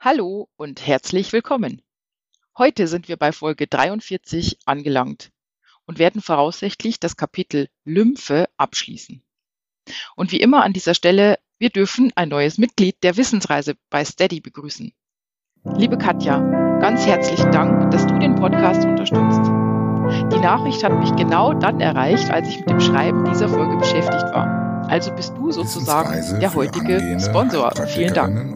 Hallo und herzlich willkommen. Heute sind wir bei Folge 43 angelangt und werden voraussichtlich das Kapitel Lymphe abschließen. Und wie immer an dieser Stelle, wir dürfen ein neues Mitglied der Wissensreise bei Steady begrüßen. Liebe Katja, ganz herzlichen Dank, dass du den Podcast unterstützt. Die Nachricht hat mich genau dann erreicht, als ich mit dem Schreiben dieser Folge beschäftigt war. Also bist du sozusagen der heutige Sponsor. Vielen Dank.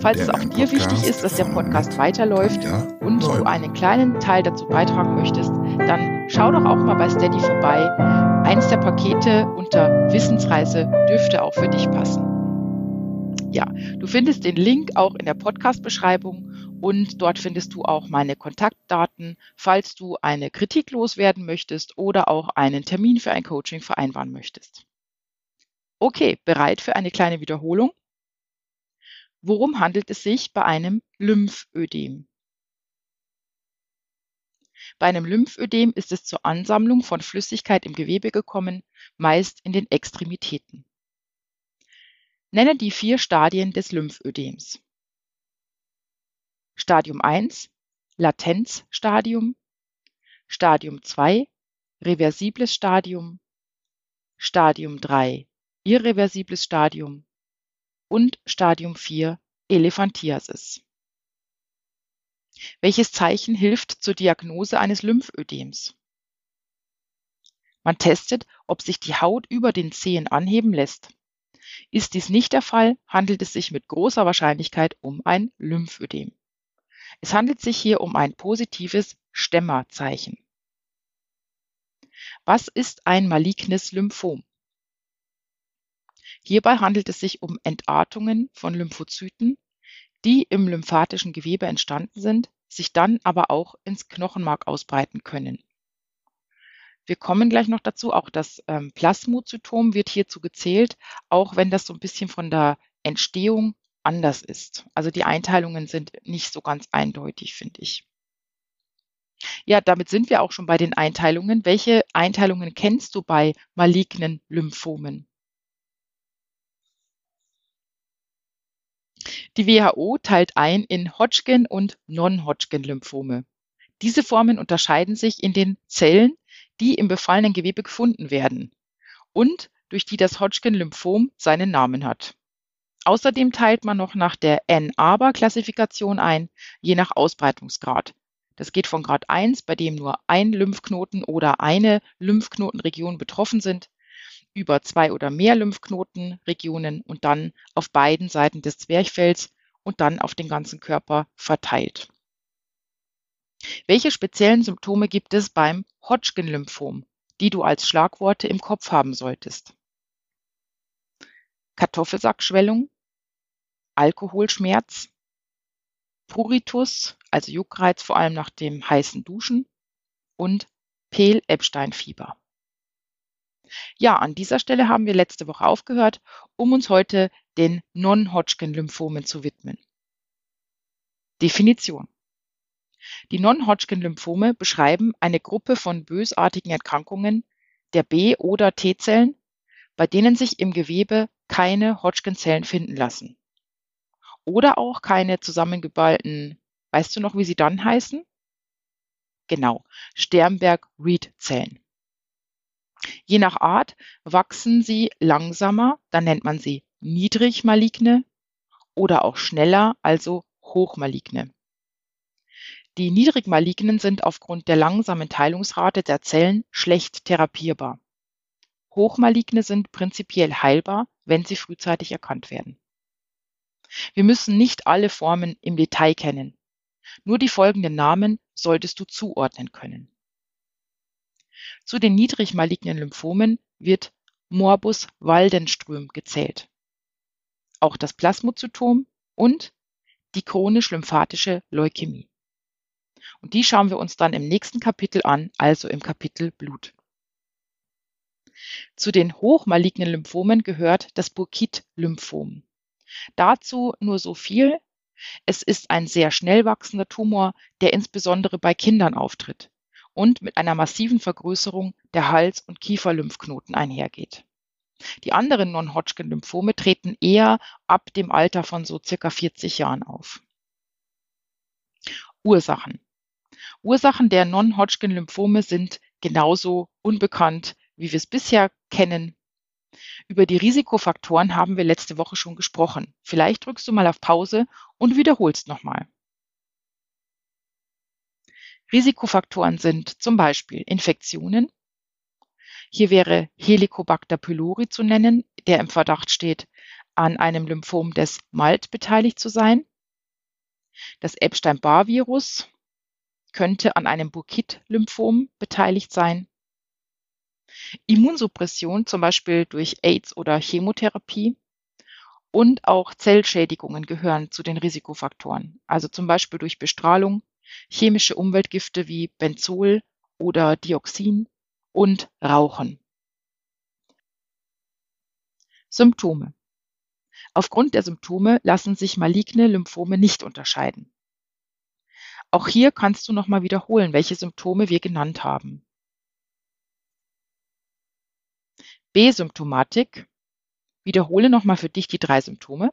Falls es auch dir wichtig ist, dass der Podcast weiterläuft und du einen kleinen Teil dazu beitragen möchtest, dann schau doch auch mal bei Steady vorbei. Eins der Pakete unter Wissensreise dürfte auch für dich passen. Ja, du findest den Link auch in der Podcast-Beschreibung und dort findest du auch meine Kontaktdaten, falls du eine Kritik loswerden möchtest oder auch einen Termin für ein Coaching vereinbaren möchtest. Okay, bereit für eine kleine Wiederholung? Worum handelt es sich bei einem Lymphödem? Bei einem Lymphödem ist es zur Ansammlung von Flüssigkeit im Gewebe gekommen, meist in den Extremitäten. Nenne die vier Stadien des Lymphödems. Stadium 1 Latenzstadium, Stadium 2 reversibles Stadium, Stadium 3 irreversibles Stadium und Stadium 4 Elephantiasis. Welches Zeichen hilft zur Diagnose eines Lymphödems? Man testet, ob sich die Haut über den Zehen anheben lässt. Ist dies nicht der Fall, handelt es sich mit großer Wahrscheinlichkeit um ein Lymphödem. Es handelt sich hier um ein positives Stemmerzeichen. Was ist ein malignes Lymphom? Hierbei handelt es sich um Entartungen von Lymphozyten, die im lymphatischen Gewebe entstanden sind, sich dann aber auch ins Knochenmark ausbreiten können. Wir kommen gleich noch dazu, auch das ähm, Plasmozytom wird hierzu gezählt, auch wenn das so ein bisschen von der Entstehung anders ist. Also die Einteilungen sind nicht so ganz eindeutig, finde ich. Ja, damit sind wir auch schon bei den Einteilungen. Welche Einteilungen kennst du bei malignen Lymphomen? Die WHO teilt ein in Hodgkin- und Non-Hodgkin-Lymphome. Diese Formen unterscheiden sich in den Zellen, die im befallenen Gewebe gefunden werden und durch die das Hodgkin-Lymphom seinen Namen hat. Außerdem teilt man noch nach der N-Aber-Klassifikation ein, je nach Ausbreitungsgrad. Das geht von Grad 1, bei dem nur ein Lymphknoten oder eine Lymphknotenregion betroffen sind, über zwei oder mehr Lymphknotenregionen und dann auf beiden Seiten des Zwerchfells und dann auf den ganzen Körper verteilt. Welche speziellen Symptome gibt es beim Hodgkin-Lymphom, die du als Schlagworte im Kopf haben solltest? Kartoffelsackschwellung, Alkoholschmerz, Pruritus, also Juckreiz vor allem nach dem heißen Duschen und Pehl-Epstein-Fieber. Ja, an dieser Stelle haben wir letzte Woche aufgehört, um uns heute den Non-Hodgkin-Lymphomen zu widmen. Definition. Die Non-Hodgkin-Lymphome beschreiben eine Gruppe von bösartigen Erkrankungen der B- oder T-Zellen, bei denen sich im Gewebe keine Hodgkin-Zellen finden lassen. Oder auch keine zusammengeballten, weißt du noch, wie sie dann heißen? Genau, Sternberg-Reed-Zellen. Je nach Art wachsen sie langsamer, dann nennt man sie niedrigmaligne oder auch schneller, also hochmaligne. Die niedrigmalignen sind aufgrund der langsamen Teilungsrate der Zellen schlecht therapierbar. Hochmaligne sind prinzipiell heilbar, wenn sie frühzeitig erkannt werden. Wir müssen nicht alle Formen im Detail kennen. Nur die folgenden Namen solltest du zuordnen können. Zu den niedrig malignen Lymphomen wird Morbus Waldenström gezählt, auch das Plasmozytom und die chronisch-lymphatische Leukämie. Und die schauen wir uns dann im nächsten Kapitel an, also im Kapitel Blut. Zu den hochmalignen Lymphomen gehört das Burkitt-Lymphom. Dazu nur so viel. Es ist ein sehr schnell wachsender Tumor, der insbesondere bei Kindern auftritt und mit einer massiven Vergrößerung der Hals- und Kieferlymphknoten einhergeht. Die anderen Non-Hodgkin-Lymphome treten eher ab dem Alter von so circa 40 Jahren auf. Ursachen. Ursachen der Non-Hodgkin-Lymphome sind genauso unbekannt, wie wir es bisher kennen. Über die Risikofaktoren haben wir letzte Woche schon gesprochen. Vielleicht drückst du mal auf Pause und wiederholst nochmal. Risikofaktoren sind zum Beispiel Infektionen. Hier wäre Helicobacter pylori zu nennen, der im Verdacht steht, an einem Lymphom des MALT beteiligt zu sein. Das Epstein-Barr-Virus könnte an einem Burkitt-Lymphom beteiligt sein. Immunsuppression, zum Beispiel durch AIDS oder Chemotherapie. Und auch Zellschädigungen gehören zu den Risikofaktoren, also zum Beispiel durch Bestrahlung, chemische Umweltgifte wie Benzol oder Dioxin und Rauchen. Symptome. Aufgrund der Symptome lassen sich maligne Lymphome nicht unterscheiden. Auch hier kannst du nochmal wiederholen, welche Symptome wir genannt haben. B-Symptomatik. Wiederhole nochmal für dich die drei Symptome.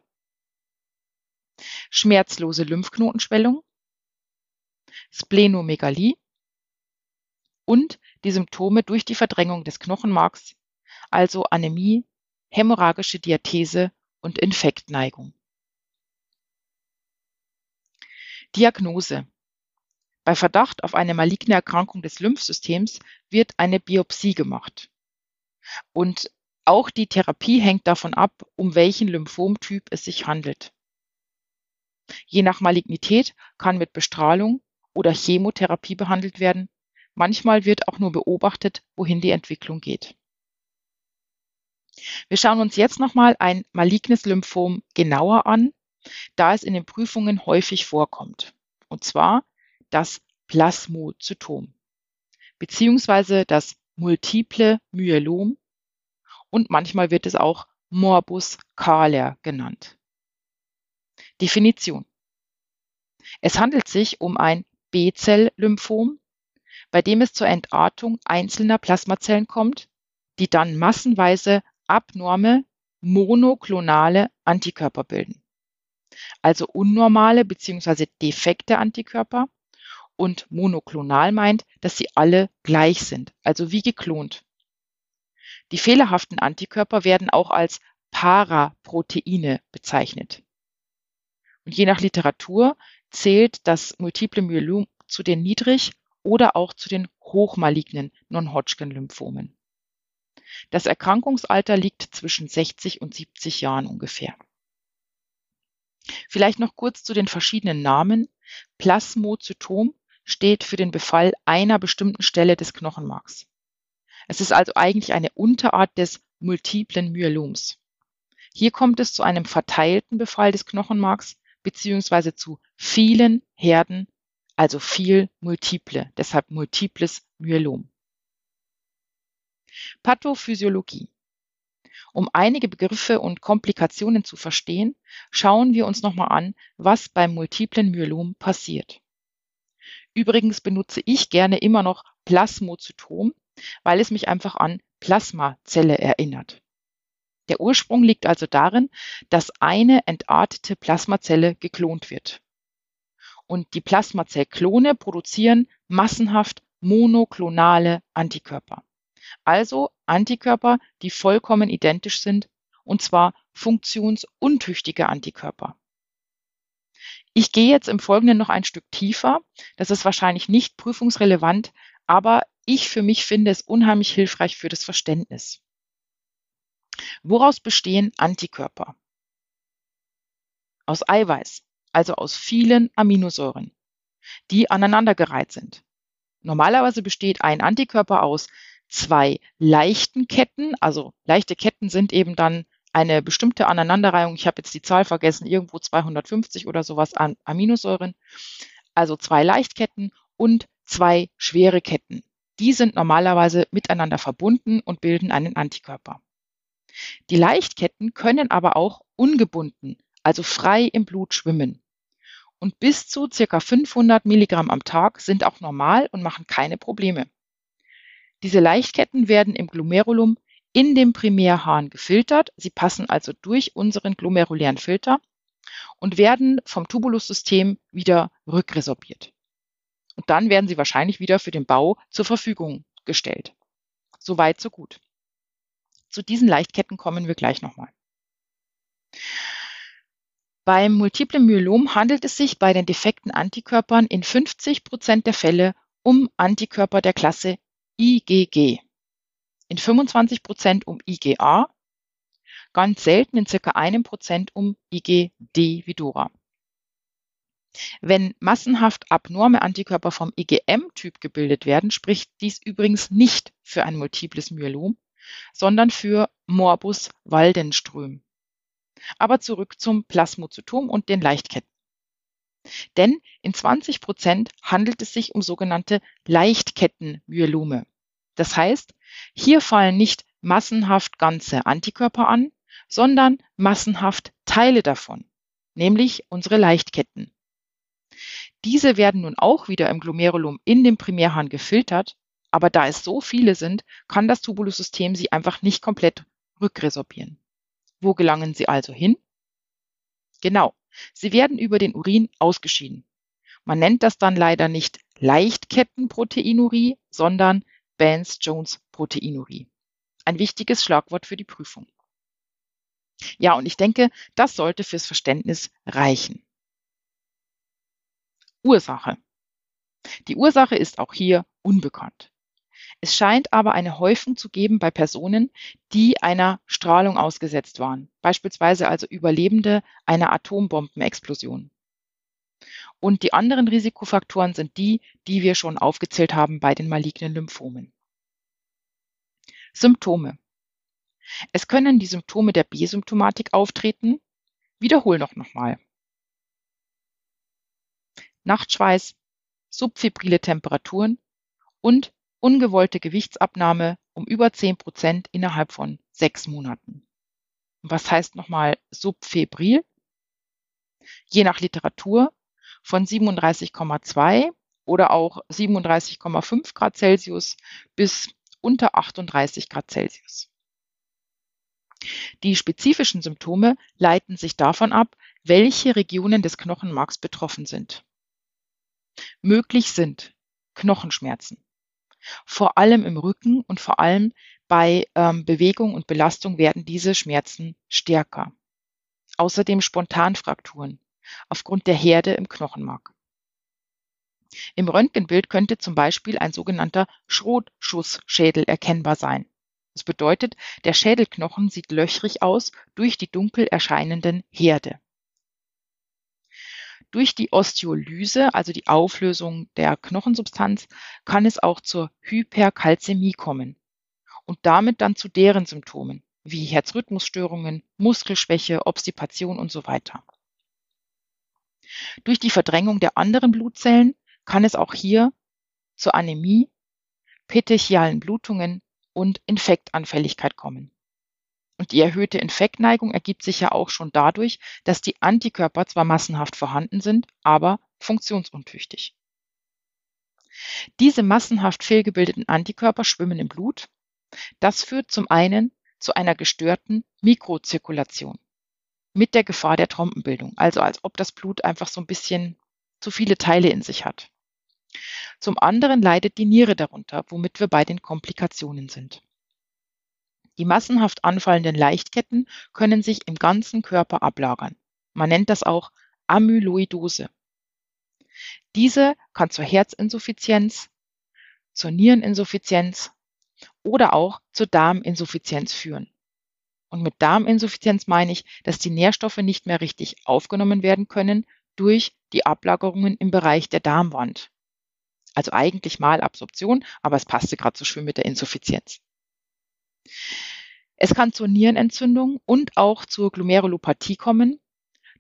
Schmerzlose Lymphknotenschwellung, Splenomegalie und die Symptome durch die Verdrängung des Knochenmarks, also Anämie, hämorrhagische Diathese und Infektneigung. Diagnose. Bei Verdacht auf eine maligne Erkrankung des Lymphsystems wird eine Biopsie gemacht. Und auch die Therapie hängt davon ab, um welchen Lymphomtyp es sich handelt. Je nach Malignität kann mit Bestrahlung oder Chemotherapie behandelt werden. Manchmal wird auch nur beobachtet, wohin die Entwicklung geht. Wir schauen uns jetzt nochmal ein malignes Lymphom genauer an, da es in den Prüfungen häufig vorkommt. Und zwar das Plasmozytom beziehungsweise das multiple Myelom und manchmal wird es auch Morbus Kahler genannt. Definition. Es handelt sich um ein B-Zell-Lymphom, bei dem es zur Entartung einzelner Plasmazellen kommt, die dann massenweise abnorme monoklonale Antikörper bilden. Also unnormale bzw. defekte Antikörper und monoklonal meint, dass sie alle gleich sind, also wie geklont. Die fehlerhaften Antikörper werden auch als Paraproteine bezeichnet. Und je nach Literatur zählt das multiple Myelom zu den niedrig oder auch zu den hochmalignen Non-Hodgkin-Lymphomen. Das Erkrankungsalter liegt zwischen 60 und 70 Jahren ungefähr. Vielleicht noch kurz zu den verschiedenen Namen. Plasmozytom steht für den Befall einer bestimmten Stelle des Knochenmarks. Es ist also eigentlich eine Unterart des multiplen Myeloms. Hier kommt es zu einem verteilten Befall des Knochenmarks beziehungsweise zu vielen Herden, also viel multiple, deshalb multiples Myelom. Pathophysiologie. Um einige Begriffe und Komplikationen zu verstehen, schauen wir uns nochmal an, was beim multiplen Myelom passiert. Übrigens benutze ich gerne immer noch Plasmozytom, weil es mich einfach an Plasmazelle erinnert. Der Ursprung liegt also darin, dass eine entartete Plasmazelle geklont wird. Und die Plasmazellklone produzieren massenhaft monoklonale Antikörper. Also Antikörper, die vollkommen identisch sind, und zwar funktionsuntüchtige Antikörper. Ich gehe jetzt im Folgenden noch ein Stück tiefer. Das ist wahrscheinlich nicht prüfungsrelevant, aber ich für mich finde es unheimlich hilfreich für das Verständnis. Woraus bestehen Antikörper? Aus Eiweiß, also aus vielen Aminosäuren, die aneinandergereiht sind. Normalerweise besteht ein Antikörper aus zwei leichten Ketten, also leichte Ketten sind eben dann eine bestimmte Aneinanderreihung, ich habe jetzt die Zahl vergessen, irgendwo 250 oder sowas an Aminosäuren, also zwei Leichtketten und zwei schwere Ketten. Die sind normalerweise miteinander verbunden und bilden einen Antikörper. Die Leichtketten können aber auch ungebunden, also frei im Blut schwimmen. Und bis zu ca. 500 Milligramm am Tag sind auch normal und machen keine Probleme. Diese Leichtketten werden im Glomerulum in dem Primärhahn gefiltert. Sie passen also durch unseren glomerulären Filter und werden vom Tubulussystem wieder rückresorbiert. Und dann werden sie wahrscheinlich wieder für den Bau zur Verfügung gestellt. Soweit, so gut. Zu diesen Leichtketten kommen wir gleich nochmal. Beim multiplen Myelom handelt es sich bei den defekten Antikörpern in 50 Prozent der Fälle um Antikörper der Klasse IgG, in 25 Prozent um IgA, ganz selten in circa einem Prozent um IgD wie Dora. Wenn massenhaft abnorme Antikörper vom IgM-Typ gebildet werden, spricht dies übrigens nicht für ein multiples Myelom, sondern für Morbus Waldenström. Aber zurück zum Plasmozytom und den Leichtketten. Denn in 20 Prozent handelt es sich um sogenannte Leichtkettenmyelome. Das heißt, hier fallen nicht massenhaft ganze Antikörper an, sondern massenhaft Teile davon, nämlich unsere Leichtketten. Diese werden nun auch wieder im Glomerulum in dem Primärhahn gefiltert, aber da es so viele sind, kann das Tubulussystem sie einfach nicht komplett rückresorbieren. Wo gelangen sie also hin? Genau, sie werden über den Urin ausgeschieden. Man nennt das dann leider nicht Leichtkettenproteinurie, sondern Bands-Jones-Proteinurie. Ein wichtiges Schlagwort für die Prüfung. Ja, und ich denke, das sollte fürs Verständnis reichen. Ursache. Die Ursache ist auch hier unbekannt. Es scheint aber eine Häufung zu geben bei Personen, die einer Strahlung ausgesetzt waren, beispielsweise also Überlebende einer Atombombenexplosion. Und die anderen Risikofaktoren sind die, die wir schon aufgezählt haben bei den malignen Lymphomen. Symptome. Es können die Symptome der B-Symptomatik auftreten. Wiederhol noch nochmal. Nachtschweiß, subfebrile Temperaturen und ungewollte Gewichtsabnahme um über 10 Prozent innerhalb von sechs Monaten. Was heißt nochmal subfebril? Je nach Literatur von 37,2 oder auch 37,5 Grad Celsius bis unter 38 Grad Celsius. Die spezifischen Symptome leiten sich davon ab, welche Regionen des Knochenmarks betroffen sind. Möglich sind Knochenschmerzen, vor allem im Rücken und vor allem bei ähm, Bewegung und Belastung werden diese Schmerzen stärker. Außerdem Spontanfrakturen aufgrund der Herde im Knochenmark. Im Röntgenbild könnte zum Beispiel ein sogenannter Schrotschussschädel erkennbar sein. Das bedeutet, der Schädelknochen sieht löchrig aus durch die dunkel erscheinenden Herde. Durch die Osteolyse, also die Auflösung der Knochensubstanz, kann es auch zur Hyperkalzämie kommen und damit dann zu deren Symptomen wie Herzrhythmusstörungen, Muskelschwäche, Obstipation und so weiter. Durch die Verdrängung der anderen Blutzellen kann es auch hier zur Anämie, petechialen Blutungen und Infektanfälligkeit kommen. Und die erhöhte Infektneigung ergibt sich ja auch schon dadurch, dass die Antikörper zwar massenhaft vorhanden sind, aber funktionsuntüchtig. Diese massenhaft fehlgebildeten Antikörper schwimmen im Blut. Das führt zum einen zu einer gestörten Mikrozirkulation mit der Gefahr der Trompenbildung, also als ob das Blut einfach so ein bisschen zu viele Teile in sich hat. Zum anderen leidet die Niere darunter, womit wir bei den Komplikationen sind. Die massenhaft anfallenden Leichtketten können sich im ganzen Körper ablagern. Man nennt das auch Amyloidose. Diese kann zur Herzinsuffizienz, zur Niereninsuffizienz oder auch zur Darminsuffizienz führen. Und mit Darminsuffizienz meine ich, dass die Nährstoffe nicht mehr richtig aufgenommen werden können durch die Ablagerungen im Bereich der Darmwand. Also eigentlich Malabsorption, aber es passte gerade so schön mit der Insuffizienz. Es kann zur Nierenentzündung und auch zur Glomerulopathie kommen,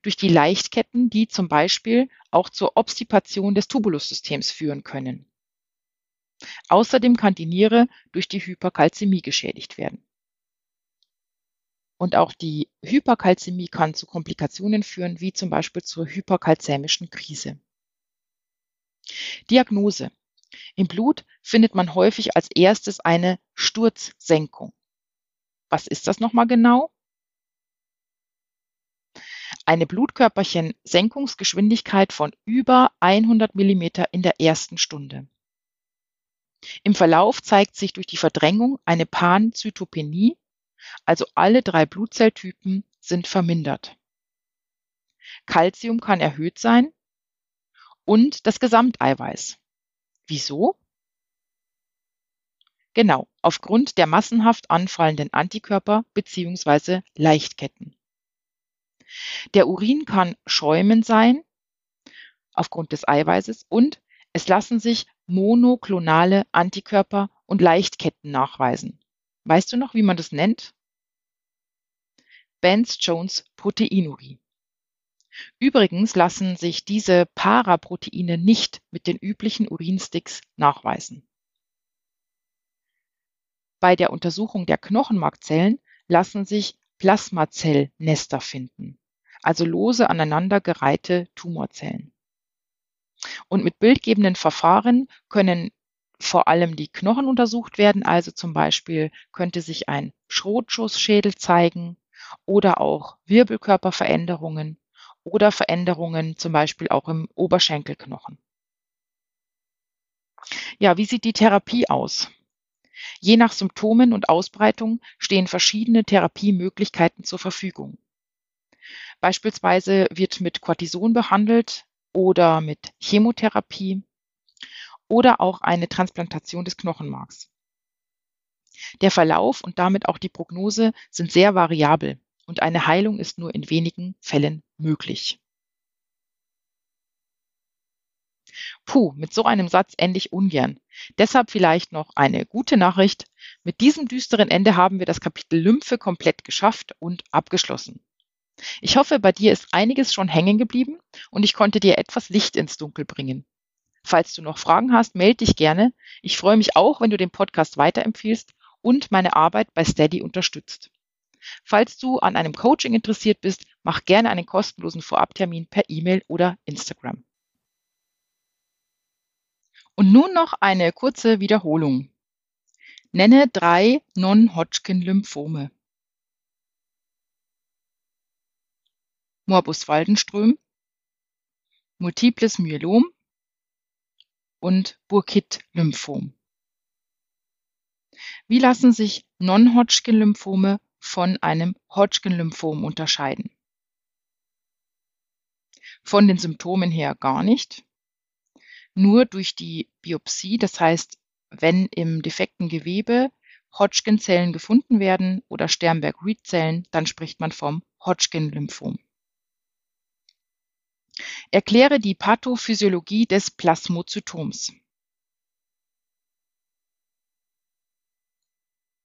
durch die Leichtketten, die zum Beispiel auch zur Obstipation des Tubulussystems führen können. Außerdem kann die Niere durch die Hyperkalzämie geschädigt werden. Und auch die Hyperkalzämie kann zu Komplikationen führen, wie zum Beispiel zur hyperkalzämischen Krise. Diagnose. Im Blut findet man häufig als erstes eine Sturzsenkung. Was ist das nochmal genau? Eine Blutkörperchen-Senkungsgeschwindigkeit von über 100 mm in der ersten Stunde. Im Verlauf zeigt sich durch die Verdrängung eine Panzytopenie, also alle drei Blutzelltypen sind vermindert. Calcium kann erhöht sein und das Gesamteiweiß. Wieso? Genau, aufgrund der massenhaft anfallenden Antikörper bzw. Leichtketten. Der Urin kann schäumend sein aufgrund des Eiweißes und es lassen sich monoklonale Antikörper und Leichtketten nachweisen. Weißt du noch, wie man das nennt? Benz-Jones Proteinurie. Übrigens lassen sich diese Paraproteine nicht mit den üblichen Urinsticks nachweisen. Bei der Untersuchung der Knochenmarkzellen lassen sich Plasmazellnester finden, also lose aneinandergereihte Tumorzellen. Und mit bildgebenden Verfahren können vor allem die Knochen untersucht werden, also zum Beispiel könnte sich ein Schrotschussschädel zeigen oder auch Wirbelkörperveränderungen oder Veränderungen zum Beispiel auch im Oberschenkelknochen. Ja, wie sieht die Therapie aus? Je nach Symptomen und Ausbreitung stehen verschiedene Therapiemöglichkeiten zur Verfügung. Beispielsweise wird mit Cortison behandelt oder mit Chemotherapie oder auch eine Transplantation des Knochenmarks. Der Verlauf und damit auch die Prognose sind sehr variabel und eine Heilung ist nur in wenigen Fällen möglich. Puh, mit so einem Satz ende ich ungern. Deshalb vielleicht noch eine gute Nachricht. Mit diesem düsteren Ende haben wir das Kapitel Lymphe komplett geschafft und abgeschlossen. Ich hoffe, bei dir ist einiges schon hängen geblieben und ich konnte dir etwas Licht ins Dunkel bringen. Falls du noch Fragen hast, melde dich gerne. Ich freue mich auch, wenn du den Podcast weiterempfiehlst und meine Arbeit bei Steady unterstützt. Falls du an einem Coaching interessiert bist, mach gerne einen kostenlosen Vorabtermin per E-Mail oder Instagram. Und nun noch eine kurze Wiederholung. Nenne drei Non-Hodgkin-Lymphome. Morbus Waldenström, Multiples Myelom und Burkitt-Lymphom. Wie lassen sich Non-Hodgkin-Lymphome von einem Hodgkin-Lymphom unterscheiden? Von den Symptomen her gar nicht. Nur durch die Biopsie, das heißt, wenn im defekten Gewebe Hodgkin-Zellen gefunden werden oder Sternberg-Reed-Zellen, dann spricht man vom Hodgkin-Lymphom. Erkläre die Pathophysiologie des Plasmozytoms.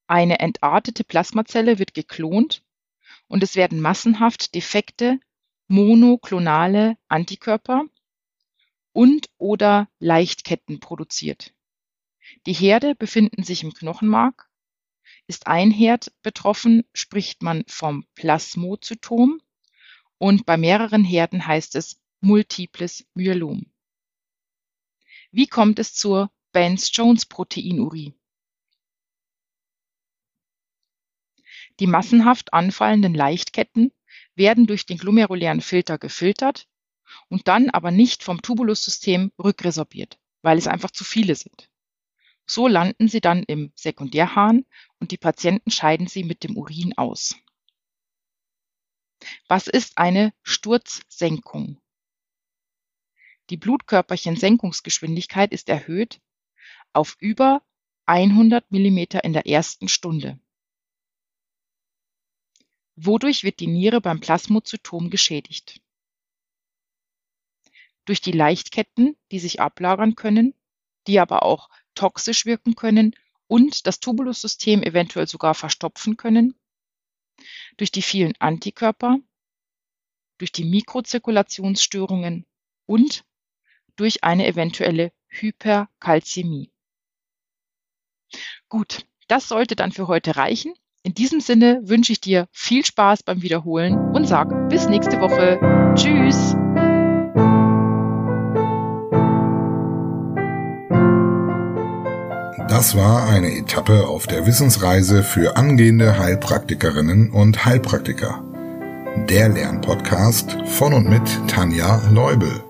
Eine entartete Plasmazelle wird geklont und es werden massenhaft defekte monoklonale Antikörper und/oder Leichtketten produziert. Die Herde befinden sich im Knochenmark. Ist ein Herd betroffen, spricht man vom Plasmozytom und bei mehreren Herden heißt es Multiples Myelom. Wie kommt es zur Banks-Jones-Proteinurie? Die massenhaft anfallenden Leichtketten werden durch den glomerulären Filter gefiltert und dann aber nicht vom Tubulussystem rückresorbiert, weil es einfach zu viele sind. So landen sie dann im Sekundärhahn und die Patienten scheiden sie mit dem Urin aus. Was ist eine Sturzsenkung? Die Blutkörperchen-Senkungsgeschwindigkeit ist erhöht auf über 100 mm in der ersten Stunde. Wodurch wird die Niere beim Plasmozytom geschädigt? Durch die Leichtketten, die sich ablagern können, die aber auch toxisch wirken können und das Tubulussystem eventuell sogar verstopfen können, durch die vielen Antikörper, durch die Mikrozirkulationsstörungen und durch eine eventuelle Hyperkalzämie. Gut, das sollte dann für heute reichen. In diesem Sinne wünsche ich dir viel Spaß beim Wiederholen und sag bis nächste Woche. Tschüss! Das war eine Etappe auf der Wissensreise für angehende Heilpraktikerinnen und Heilpraktiker. Der Lernpodcast von und mit Tanja Leubel.